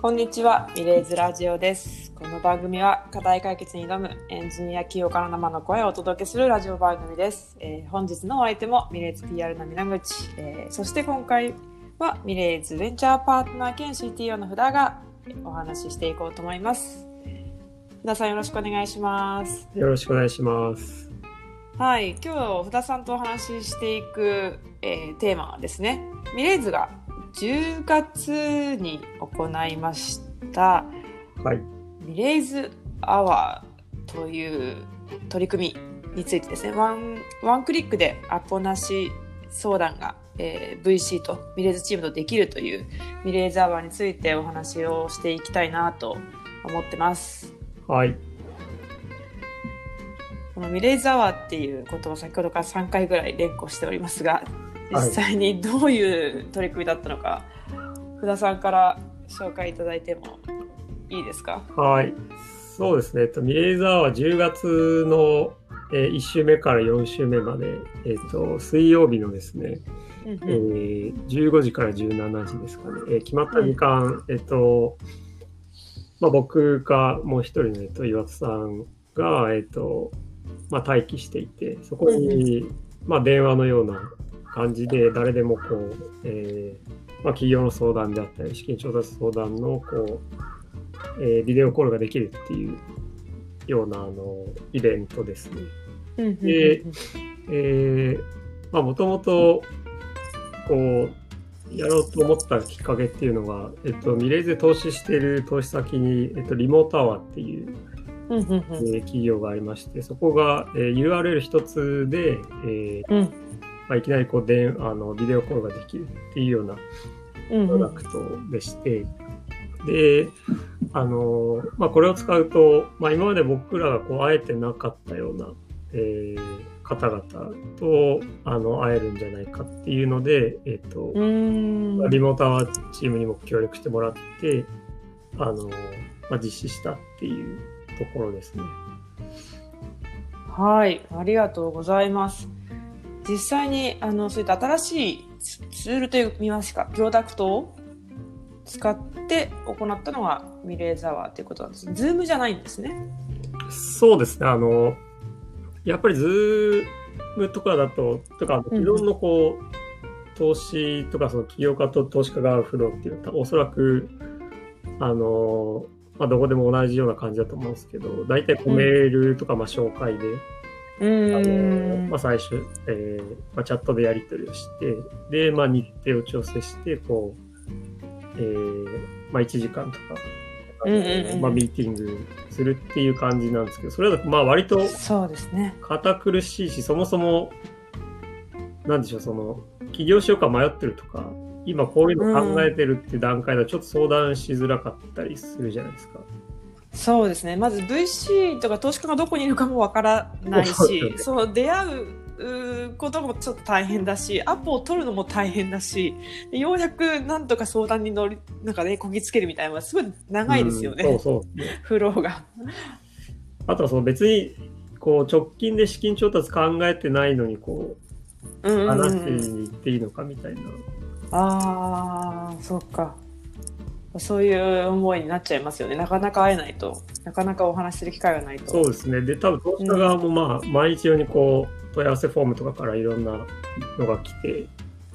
こんにちは、ミレーズラジオです。この番組は課題解決に挑むエンジニア企業から生の声をお届けするラジオ番組です。えー本日のお相手もミレーズ PR の皆口、えーそして今回はミレーズベンチャーパートナー兼 CTO の札がお話ししていこうと思います。札さんよろしくお願いします。よろしくお願いします。はい、今日札さんとお話ししていく、えーテーマはですね、ミレーズが10月に行いましたはい。ミレイズアワーという取り組みについてですね、ワンワンクリックでアポなし相談が、えー VC とミレイズチームとできるというミレイズアワーについてお話をしていきたいなと思ってます。はい。このミレイズアワーっていうことを先ほどから3回ぐらい連呼しておりますが、実際にどういう取り組みだったのか、福田さんから紹介いただいてもいいですか？はい。そうですね。えっと、ミレイザーは10月の、えー1週目から4週目まで、えっと、水曜日のですね、うんえー15時から17時ですかね、えー決まった時間、えっと、まあ、僕かもう一人の、えっと、岩田さんが、えっと、まあ、待機していて、そこに、まあ、電話のような感じで、誰でもこう、えーまあ、企業の相談であったり、資金調達相談の、こう、えービデオコールができるっていうような、あの、イベントですね。うんうんうんでえーまあもともとこうやろうと思ったきっかけっていうのが、えっと、ミレーズで投資している投資先に、えっと、リモートアワーっていう、企業がありましてそこが、えー URL 一つで、えーうんまあ、いきなりこうでんあのビデオコールができるっていうようなうんプロダクトでして、で、あの、まあ、これを使うと、まあ、今まで僕らがこう、会えてなかったような、えー方々と、あの、会えるんじゃないかっていうので、えっ、と、うーんリモートアワーチームにも協力してもらって、あの、まあ、実施したっていうところですね。はい、ありがとうございます。実際に、あの、そういった新しいツールといいますか、プロダクトを使って行った。のがミレーズアワーということなんです。ズームじゃないんですね。そうですね、あの、やっぱりズームとかだと、とか、いろんなこう、投資家、その起業家と投資家が会うフローっていうのは、おそらく、あの、まあ、どこでも同じような感じだと思うんですけど、大体こうメールとか、まあ、紹介で、あのまあ、最初、えーまあ、チャットでやり取りをして、で、まあ、日程を調整して、こう、えーまあ、1時間とか、あのうんうんうんまあ、ミーティングするっていう感じなんですけど、それだと、まあ、割とそうですね。堅苦しいし、そもそも、なんでしょう、その、起業しようか迷ってるとか、今こういうの考えてるって段階ではちょっと相談しづらかったりするじゃないですか。そうですね。まず VC とか投資家がどこにいるかもわからないし、そう出会うこともちょっと大変だし、アポを取るのも大変だし、でようやくなんとか相談に乗り、なんかね、こぎつけるみたいなのはすごい長いですよね。うんそうそう。フローが。あとはその別に、こう直近で資金調達考えてないのに、こう、話に行っていいのかみたいな。ああ、そっか。そういう思いになっちゃいますよね。なかなか会えないと。なかなかお話しする機会がないと。そうですね。で、多分投資家側もまあ、毎日用にこう、問い合わせフォームとかからいろんなのが来て、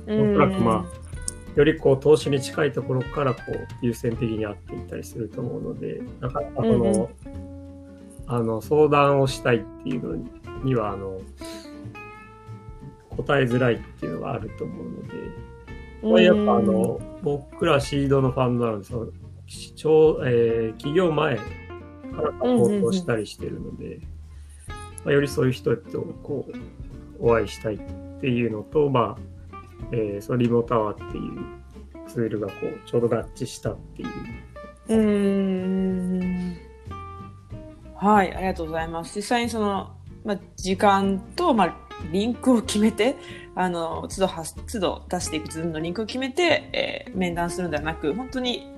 うんおそらくまよりこう投資に近いところからこう優先的に会っていったりすると思うので、なかなかその、うんうんあの相談をしたいっていうのにはあの答えづらいっていうのがあると思うので、これやっぱあの僕らシードのファンドなのでその超、えー起業前からサポートをしたりしてるので、まあ、よりそういう人とこうお会いしたいっていうのと、まあえーそのリモートアワーっていうツールがこうちょうど合致したっていう。うーんはい、ありがとうございます。実際にその、まあ、時間と、まあ、リンクを決めて、あの、都度発、都度出していくズームのリンクを決めて、えー面談するのではなく、本当に、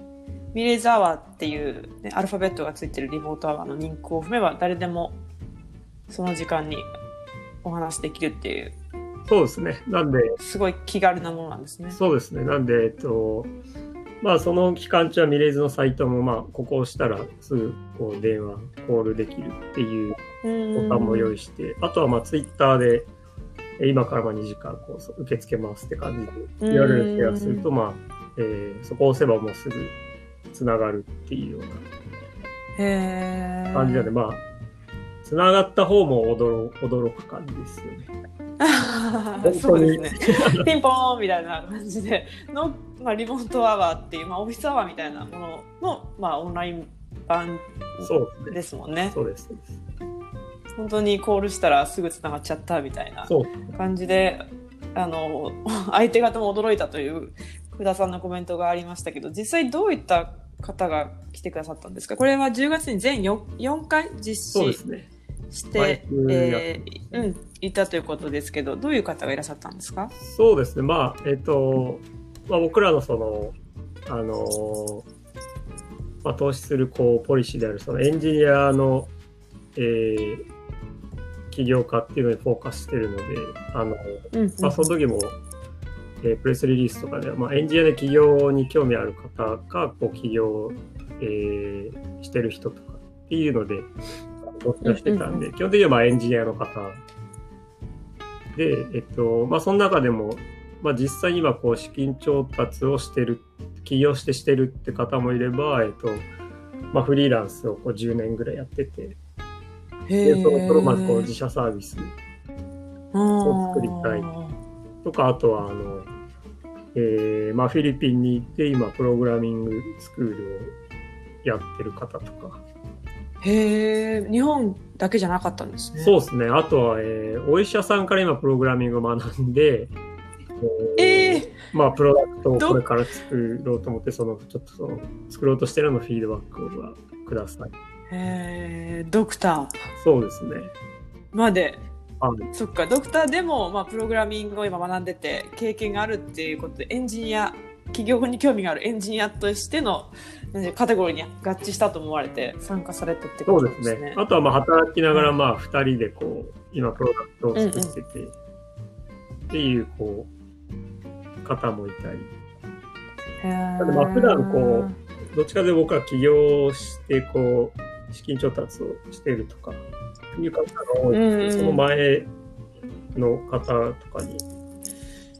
ミレーズアワーっていう、ね、アルファベットがついてるリモートアワーのリンクを踏めば、誰でも、その時間にお話できるっていう、そうですね。なんで、すごい気軽なものなんですね。そうですね。なんで、えっと、まあその期間中はミレーズのサイトもまあここを押したらすぐこう電話コールできるっていうボタンも用意して、あとはまあツイッターでえ今からまあ2時間こう受け付けますって感じで URL シェアするとまあ、えーそこを押せばもうすぐつながるっていうような。感じなので、まあ、つながった方も驚驚く感じですよね。そうですね。ピンポーンみたいな感じでの、まあ、リモートアワーっていう、まあ、オフィスアワーみたいなものの、まあ、オンライン版そうですね。ですもんね。そうです。そうです本当にコールしたらすぐつながっちゃったみたいな感じで、あの、相手方も驚いたという福田さんのコメントがありましたけど、実際どういった方が来てくださったんですか？これは10月に全 4, 4回実施。して、毎週やえーうん、いたということですけど、どういう方がいらっしゃったんですか？そうですね。まあ、えっ、と、まあ、僕らのその、あのまあ、投資するこうポリシーであるそのエンジニアの、えー起業家っていうのにフォーカスしてるので、あの、うん、うん。まあ、その時も、えープレスリリースとかでは、まあ、エンジニアで起業に興味ある方が、こう、起業、えーしてる人とかっていうので、募集してたんで、基本的にはまあエンジニアの方で、えっと、まあ、その中でも、まあ、実際にはこう、資金調達をしてる、起業してしてるって方もいれば、えっと、まあ、フリーランスをこう10年ぐらいやってて、で、そろそろまあこう自社サービスを作りたいとか、あとは、あの、えーまあ、フィリピンに行って、今、プログラミングスクールをやってる方とか、へえ、日本だけじゃなかったんですね。そうですね。あとは、えーお医者さんから今、プログラミングを学んで、えーえまあ、プロダクトをどこれから作ろうと思って、その、ちょっとその、作ろうとしてるのフィードバックをください。へえ、ドクターそうですね。まで。あそっか、ドクターでも、まあ、プログラミングを今学んでて、経験があるっていうことで、エンジニア、企業に興味があるエンジニアとしてのカテゴリーに合致したと思われて参加されたってそことでね。うですすね。あとは、まあ、働きながら、まあ、二人で、こう、今、プロダクトを作ってて、っていう、こう、方もいたり。へーただまあ普段こどっちかで僕は起業して、こう、資金調達をしているとか、いう方が多いんですけど、その前の方とかに、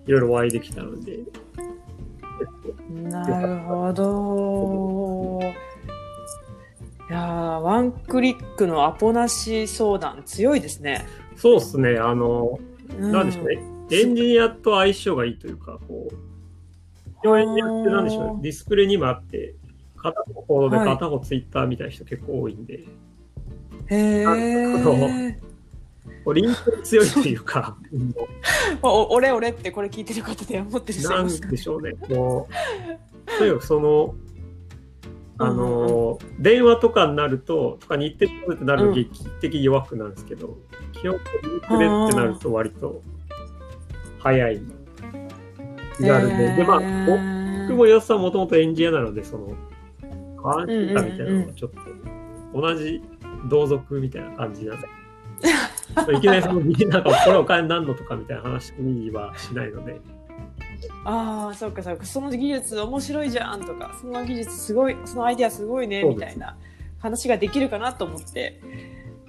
いろいろお会いできたので、なるほど。いやーワンクリックのアポなし相談強いですね。そうですね、あの、うなんでしょうね、エンジニアと相性がいいというか、こう、エンジニアってなんでしょうね、ディスプレイにもあって、片方コードではい。片方ツイッターみたいな人結構多いんで、へあえ。こうリンクに強いというか、お俺俺ってこれ聞いてる方で思ってるなんでしょうね、もう、とにかくその、あの、電話とかになると、とか日程とかってなるとうん劇的に弱くなるんですけど、基本的にリンクでってなると割と早い。なるんで、で、まあ、お僕も安さんもともとエンジニアなので、その、安心感みたいなのがちょっと、同じ同族みたいな感じなんで、いきなりその、なんか、これお金になんのとかみたいな話にはしないので、ああそうかそうか。その技術面白いじゃんとか。その技術すごいそのアイデアすごいねみたいな話ができるかなと思って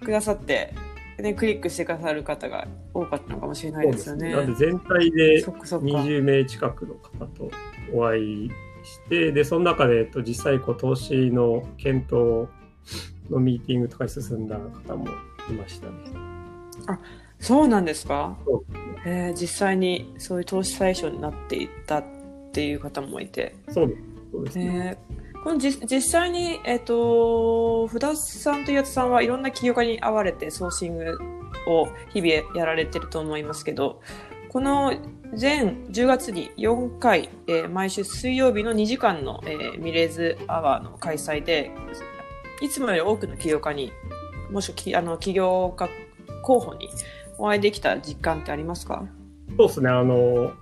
くださって、ね、クリックしてくださる方が多かったのかもしれないですよね。なんで全体でそっかそっか。20名近くの方とお会いして、で、その中で、えっと、実際、こう、投資の検討のミーティングとかに進んだ方もいましたね。そうなんですか？そうえー実際にそういう投資対象になっていったっていう方もいて。そうです。そうですね。えーこのじ実際に、えっと福田さんと岩田さんはいろんな起業家に会われてソーシングを日々やられてると思いますけどこの全10月に4回、えー毎週水曜日の2時間の、えーミレーズアワーの開催でいつもより多くの起業家にもしくはきあの起業家候補にお会いできた実感ってありますか？そうですね。あの、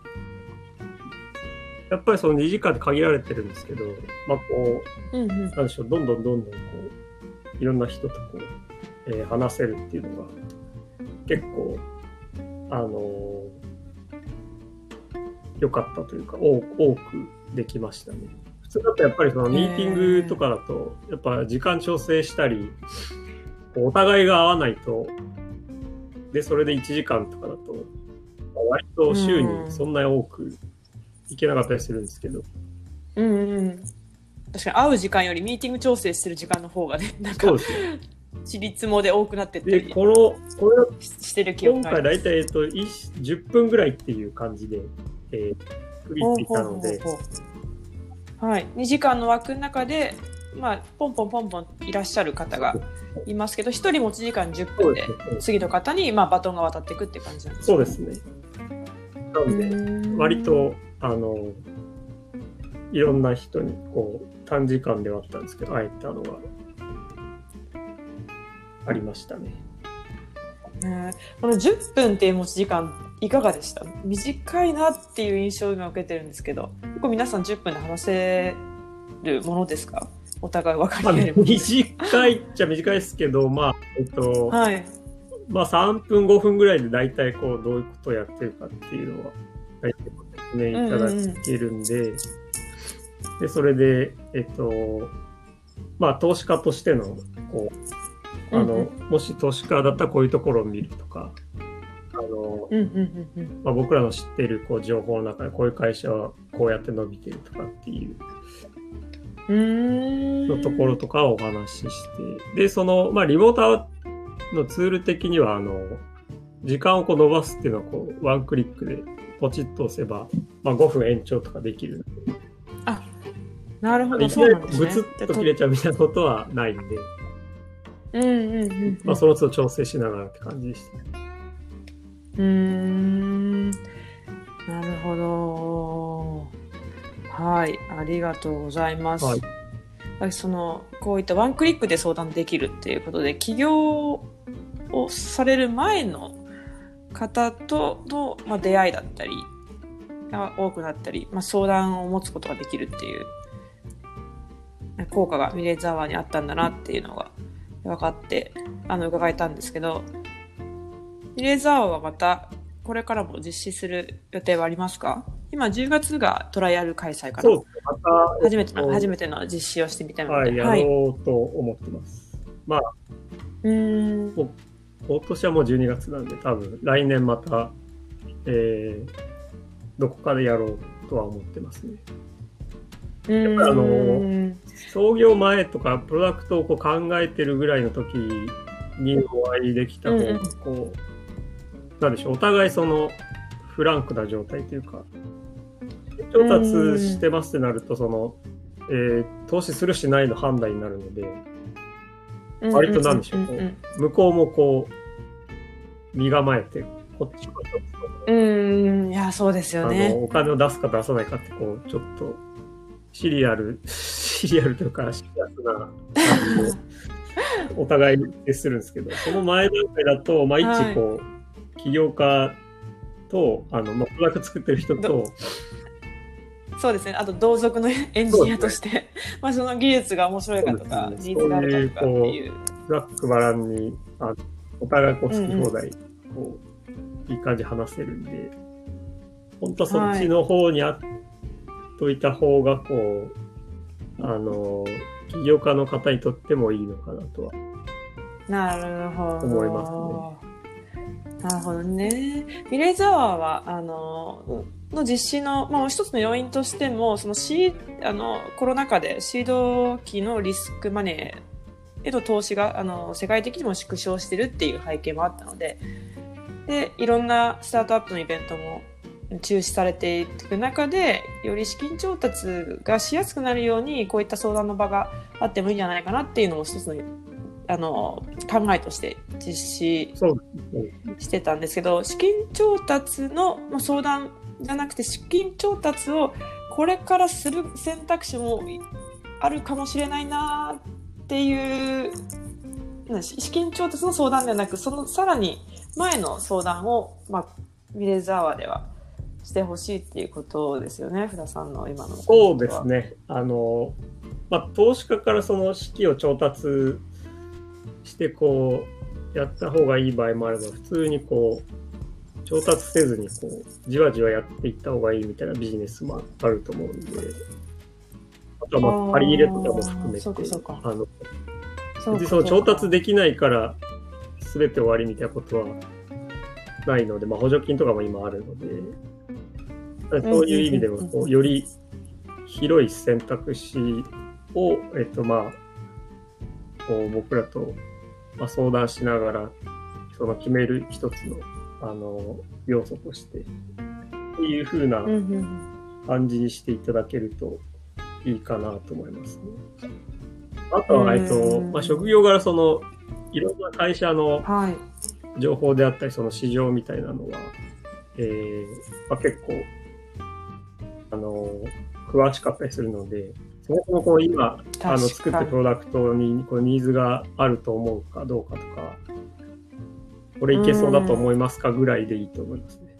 やっぱりその2時間で限られてるんですけど、まあ、こう、うんうんなんでしょう、どんどんどんどんこう、いろんな人とこう、えー話せるっていうのが、結構、あのー良かったというか、多多くできましたね。普通だとやっぱりそのミーティングとかだと、やっぱ時間調整したり、お互いが合わないと、で、それで1時間とかだと、割と週にそんなに多く行けなかったりするんですけど、うんうんうん。確かに会う時間よりミーティング調整してる時間の方がね、なんか。ちりつもで多くなってったで、りこの、これししてる記憶今。回大体、えっと、い10分ぐらいっていう感じで、えー、区切っていたので、はい、2時間の枠の中で、まあ、ポンポンポンポンいらっしゃる方がいますけど、1人持ち時間10分で。次の方に、まあ、バトンが渡っていくっていう感じなんですそうですね。なんで、ね割、と、あの、いろんな人に、こう、短時間ではあったんですけど、会えたのが、ありましたね。ねこの10分っていう持ち時間、いかがでした？短いなっていう印象を今受けてるんですけど、結構皆さん10分で話せるものですか？お互い分かまあ、り合短いっちゃ短いですけど、まあ、えっと、はい。まあ、3分、5分ぐらいで大体、こう、どういうことをやってるかっていうのは、大体ご説明いただけるんで、で、それで、えっと、まあ、投資家としての、こう、あの、うん。もし投資家だったらこういうところを見るとか、あの、うんうんうんうん。まあ、僕らの知ってるこう情報の中でこういう会社はこうやって伸びてるとかっていうのところとかをお話しして、で、その、まあ、リモーターのツール的には、あの、時間をこう伸ばすっていうのは、こう、ワンクリックでポチッと押せば、まあ、5分延長とかできる。なるほど、そうなんですね。ブツッと切れちゃうみたいなことはないんで、うんうんうんうん。まあ、その都度調整しながらって感じでした。うーん。なるほど。はい、ありがとうございます。はいはいそのこういったワンクリックで相談できるっていうことで起業をされる前の方との、まあ、出会いだったりが多くなったり、まあ、相談を持つことができるっていう効果がミレーザワーにあったんだなっていうのが分かってあの伺えたんですけどミレーザワーはまたこれからも実施する予定はありますか？今10月がトライアル開催かなそうですね。また、初めての、初めての実施をしてみたいので。はい、やろうと思ってます。まあ、うーん。今年はもう12月なんで、多分来年また、えー、どこかでやろうとは思ってますね。うーんぱりあの創業前とかプロダクトをこう考えてるぐらいの時にお会いできた方がうんうんこう、なんでしょうお互いそのフランクな状態というか調達してますってなるとその、えー投資するしないの判断になるので割となんでしょう向こうもこう身構えてこっちもちょっとうんいやそうですよあねのお金を出すか出さないかってこうちょっとシリアル シリアルというかシリアスな感じでお互い接するんですけどその前段階だと、まあ、はい。一こう、起業家とあの、まあ、プロダクト作ってる人と。どそうですね。あと同族の エンジニアとして。まあその技術が面白いかとか、そニーズがあるかとかっていう。ブラックバランにあのお互いこう好き放題、こういい感じ話せるんで。本当はそっちの方にあっといた方がこう、あの起業家の方にとってもいいのかなとは。なるほど。思いますなるほどね。ミレーザワーは、あの、の実施の、まあ、一つの要因としても、そのシー、あの、コロナ禍でシード期のリスクマネーへの投資が、あの、世界的にも縮小してるっていう背景もあったので、で、いろんなスタートアップのイベントも中止されていく中で、より資金調達がしやすくなるように、こういった相談の場があってもいいんじゃないかなっていうのも一つのあの考えとして実施。してたんですけど資金調達のまあ相談じゃなくて資金調達をこれからする選択肢もあるかもしれないなっていうな資金調達の相談ではなくそのさらに前の相談を、まあ、ミレーザーワではしてほしいっていうことですよね福田さんの今のそうですね。あの、まあ、投資家からその資金を調達して、こう、やった方がいい場合もあれば、普通にこう、調達せずに、こう、じわじわやっていった方がいいみたいなビジネスもあると思うんで、とはまあ借り入れとかも含めて、あの別にその調達できないから全て終わりみたいなことはないので、まあ、補助金とかも今あるので、そういう意味でもこうより広い選択肢を、えっとまあ、こう僕らと、まあ、相談しながらその決める一つのあの要素としてっていう風な感じにしていただけるといいかなと思いますね。あとは、えっとうんまあ、職業柄そのいろんな会社のはい。情報であったりその市場みたいなのは、えーまあ、結構あの詳しかったりするのでそもそもこう今あの作ってるプロダクトにこうニーズがあると思うかどうかとかこれいけそうだと思いますかぐらいでいいと思いますね。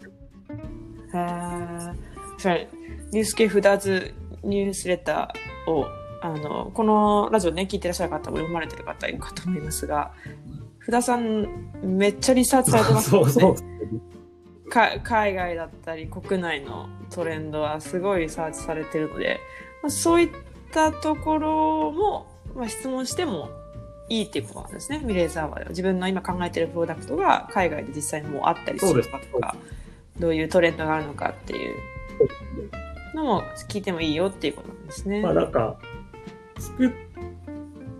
へーそれ、ニュー。ス系2つニュースレターを、あの、このラジオね、聞いてらっしゃる方も読まれてる方いるかと思いますが、福田さん、めっちゃリサーチされてますね。そうそう。か海外だったり国内のトレンドはすごいリサーチされてるので、まあ、そういったところも、まあ、質問してもいいっていうことなんですね。ミレーザーは自分の今考えてるプロダクトが海外で実際にもうあったりするかとかどういうトレンドがあるのかっていう。のも聞いてもいいよっていうことなんですね。まあなんか、作っ、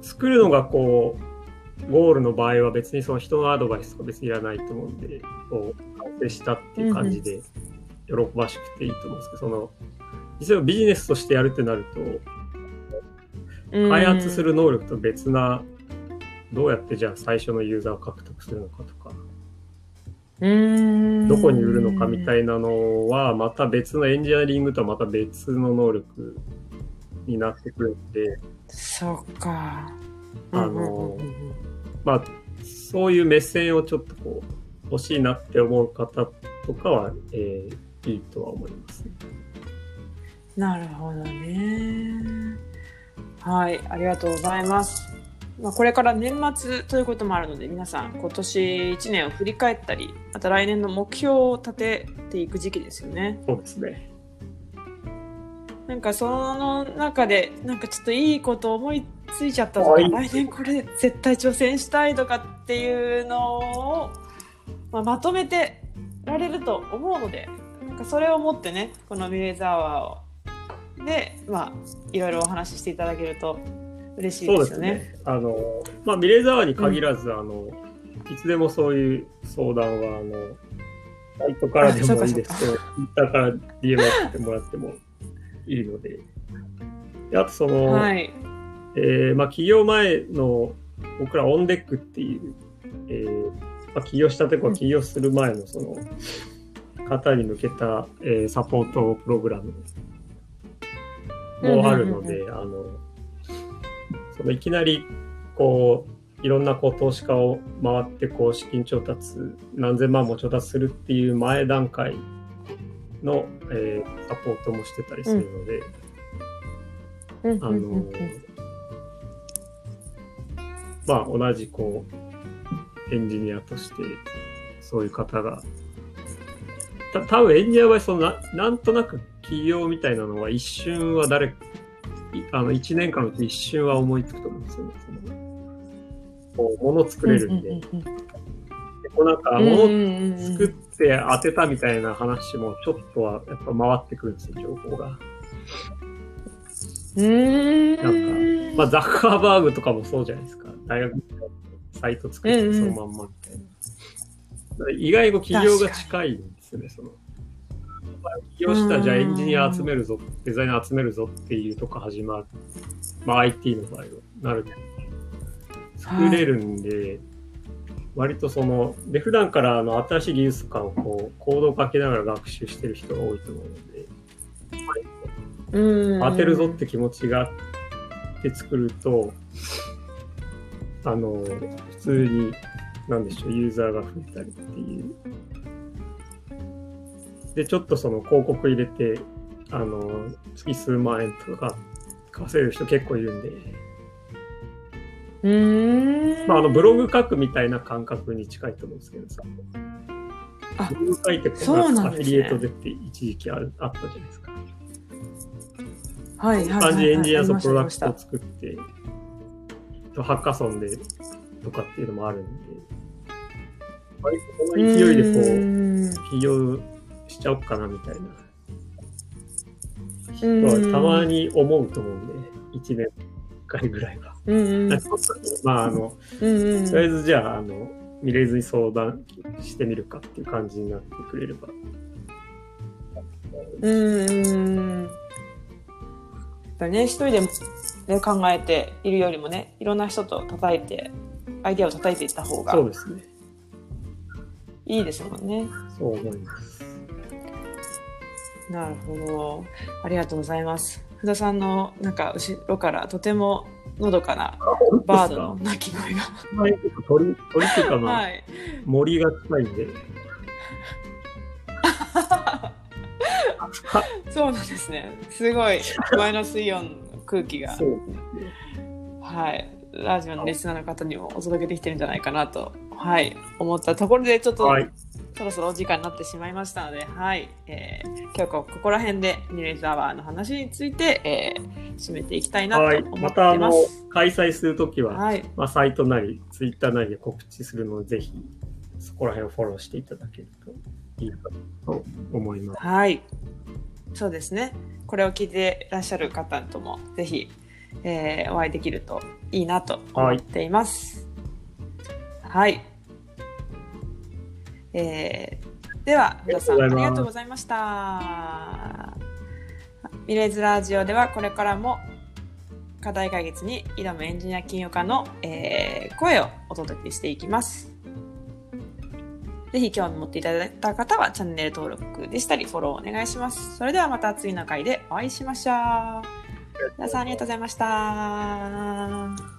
作るのがこう、ゴールの場合は別にその人のアドバイスとか別にいらないと思うんで、こう、完成したっていう感じで喜ばしくていいと思うんですけど、その、実際ビジネスとしてやるってなると、うん開発する能力と別な、どうやってじゃあ最初のユーザーを獲得するのかとか、うんどこに売るのかみたいなのは、また別のエンジニアリングとはまた別の能力になってくるんで、そうか。あのまあ、そういう目線をちょっとこう、欲しいなって思う方とかは、えーいいとは思いますね。なるほどね。はい、ありがとうございます。まあ、これから年末ということもあるので、皆さん今年1年を振り返ったり、また来年の目標を立てていく時期ですよね。そうですね。なんかその中で、なんかちょっといいこと思いついちゃったとか、来年これ絶対挑戦したいとかっていうのを、まあ、まとめてられると思うので、なんかそれを持ってね、このミレーザワーを、で、まあ、いろいろお話ししていただけると嬉しいでよね。ですすね。あの、まあ、ミレーザワーに限らず、あの、いつでもそういう相談は、あの、サイトからでもいいですけど、ツイッターから DM 送ってもらってもいいので。であと、その、はい。えーまあ、起業前の僕らオンデックっていう、えーまあ、起業したてこは起業する前のその方に向けた、えーサポートプログラムもあるのうんで、あの、そのいきなりこう、いろんなこう投資家を回ってこう資金調達何千万も調達するっていう前段階の、えーサポートもしてたりするので、あのまあ同じこうエンジニアとしてそういう方がた多分エンジニアの場合そのななんとなく起業みたいなのは一瞬は誰いあの1年間のうち一瞬は思いつくと思うんですよね。そのこう物作れるんで、うんうんうんでこうなんかうん物作って当てたみたいな話もちょっとはやっぱ回ってくるんですよ、情報が。うーんなんまあ、ザッカーバーグとかもそうじゃないですか。大学のサイト作ってそのまんまみたいな。意外と企業が近いんですよね、その。まあ起業しじゃあエンジニア集めるぞ、デザイナー集めるぞっていうとこ始まる。まあ IT の場合はなる。作れるんで、割とその、で、普段からあの新しい技術とかをこう、コードを書きながら学習してる人が多いと思うので、うん当てるぞって気持ちがあって作ると、あの、普通に、なんでしょう、ユーザーが増えたりっていう。で、ちょっとその広告入れて、あの、月数万円とか稼いる人結構いるんで、うーん。まあ、あの、ブログ書くみたいな感覚に近いと思うんですけどさ。あブログ書いてこそうなアフィリエイトでって一時期あるあったじゃないですか。はいはい感じでエンジニアとはいプロダクトを作って、とハッカソンでとかっていうのもあるんで、割とこの勢いでこう、う起業しちゃおうかなみたいな人うんはたまに思うと思うんで、1年1回ぐらいは。んうんうんなんかまあ、あの、うんうんとりあえずじゃあ、あの、ミレーズに相談してみるかっていう感じになってくれれば。うんうんやっぱりね一人で、ね、考えているよりもねいろんな人と叩いてアイデアを叩いていった方がそうですね。いいですもんね。そう思います。なるほどありがとうございます。福田さんのなんか後ろからとてものどかなバードの鳴き声が。はい、鳥、鳥っていうかまあ、はい。森が近いんで、そうなんですね。すごいマイナスイオンの空気がはい、ラジオのリスナーの方にもお届けできてるんじゃないかなと、はい、思ったところでちょっと、はい。そろそろお時間になってしまいましたので、はい、えー、今日はここら辺でミレーズアワーの話について、えー、締めていきたいなとはい。思ってまた、あのいます。、開催するときは、はい、まあ、サイトなり、ツイッターなりで告知するので、ぜひ、そこら辺をフォローしていただけるといいかと思います。はい、そうですね。これを聞いていらっしゃる方とも、ぜひ、えー、お会いできるといいなと思っています。はい。えー、では、皆さん、ありがとうございました。ミレーズラジオでは、これからも課題解決に挑むエンジニア金融家の、えー声をお届けしていきます。ぜひ興味持っていただいた方はチャンネル登録でしたりフォローお願いします。それではまた次の回でお会いしましょう。皆さんありがとうございました。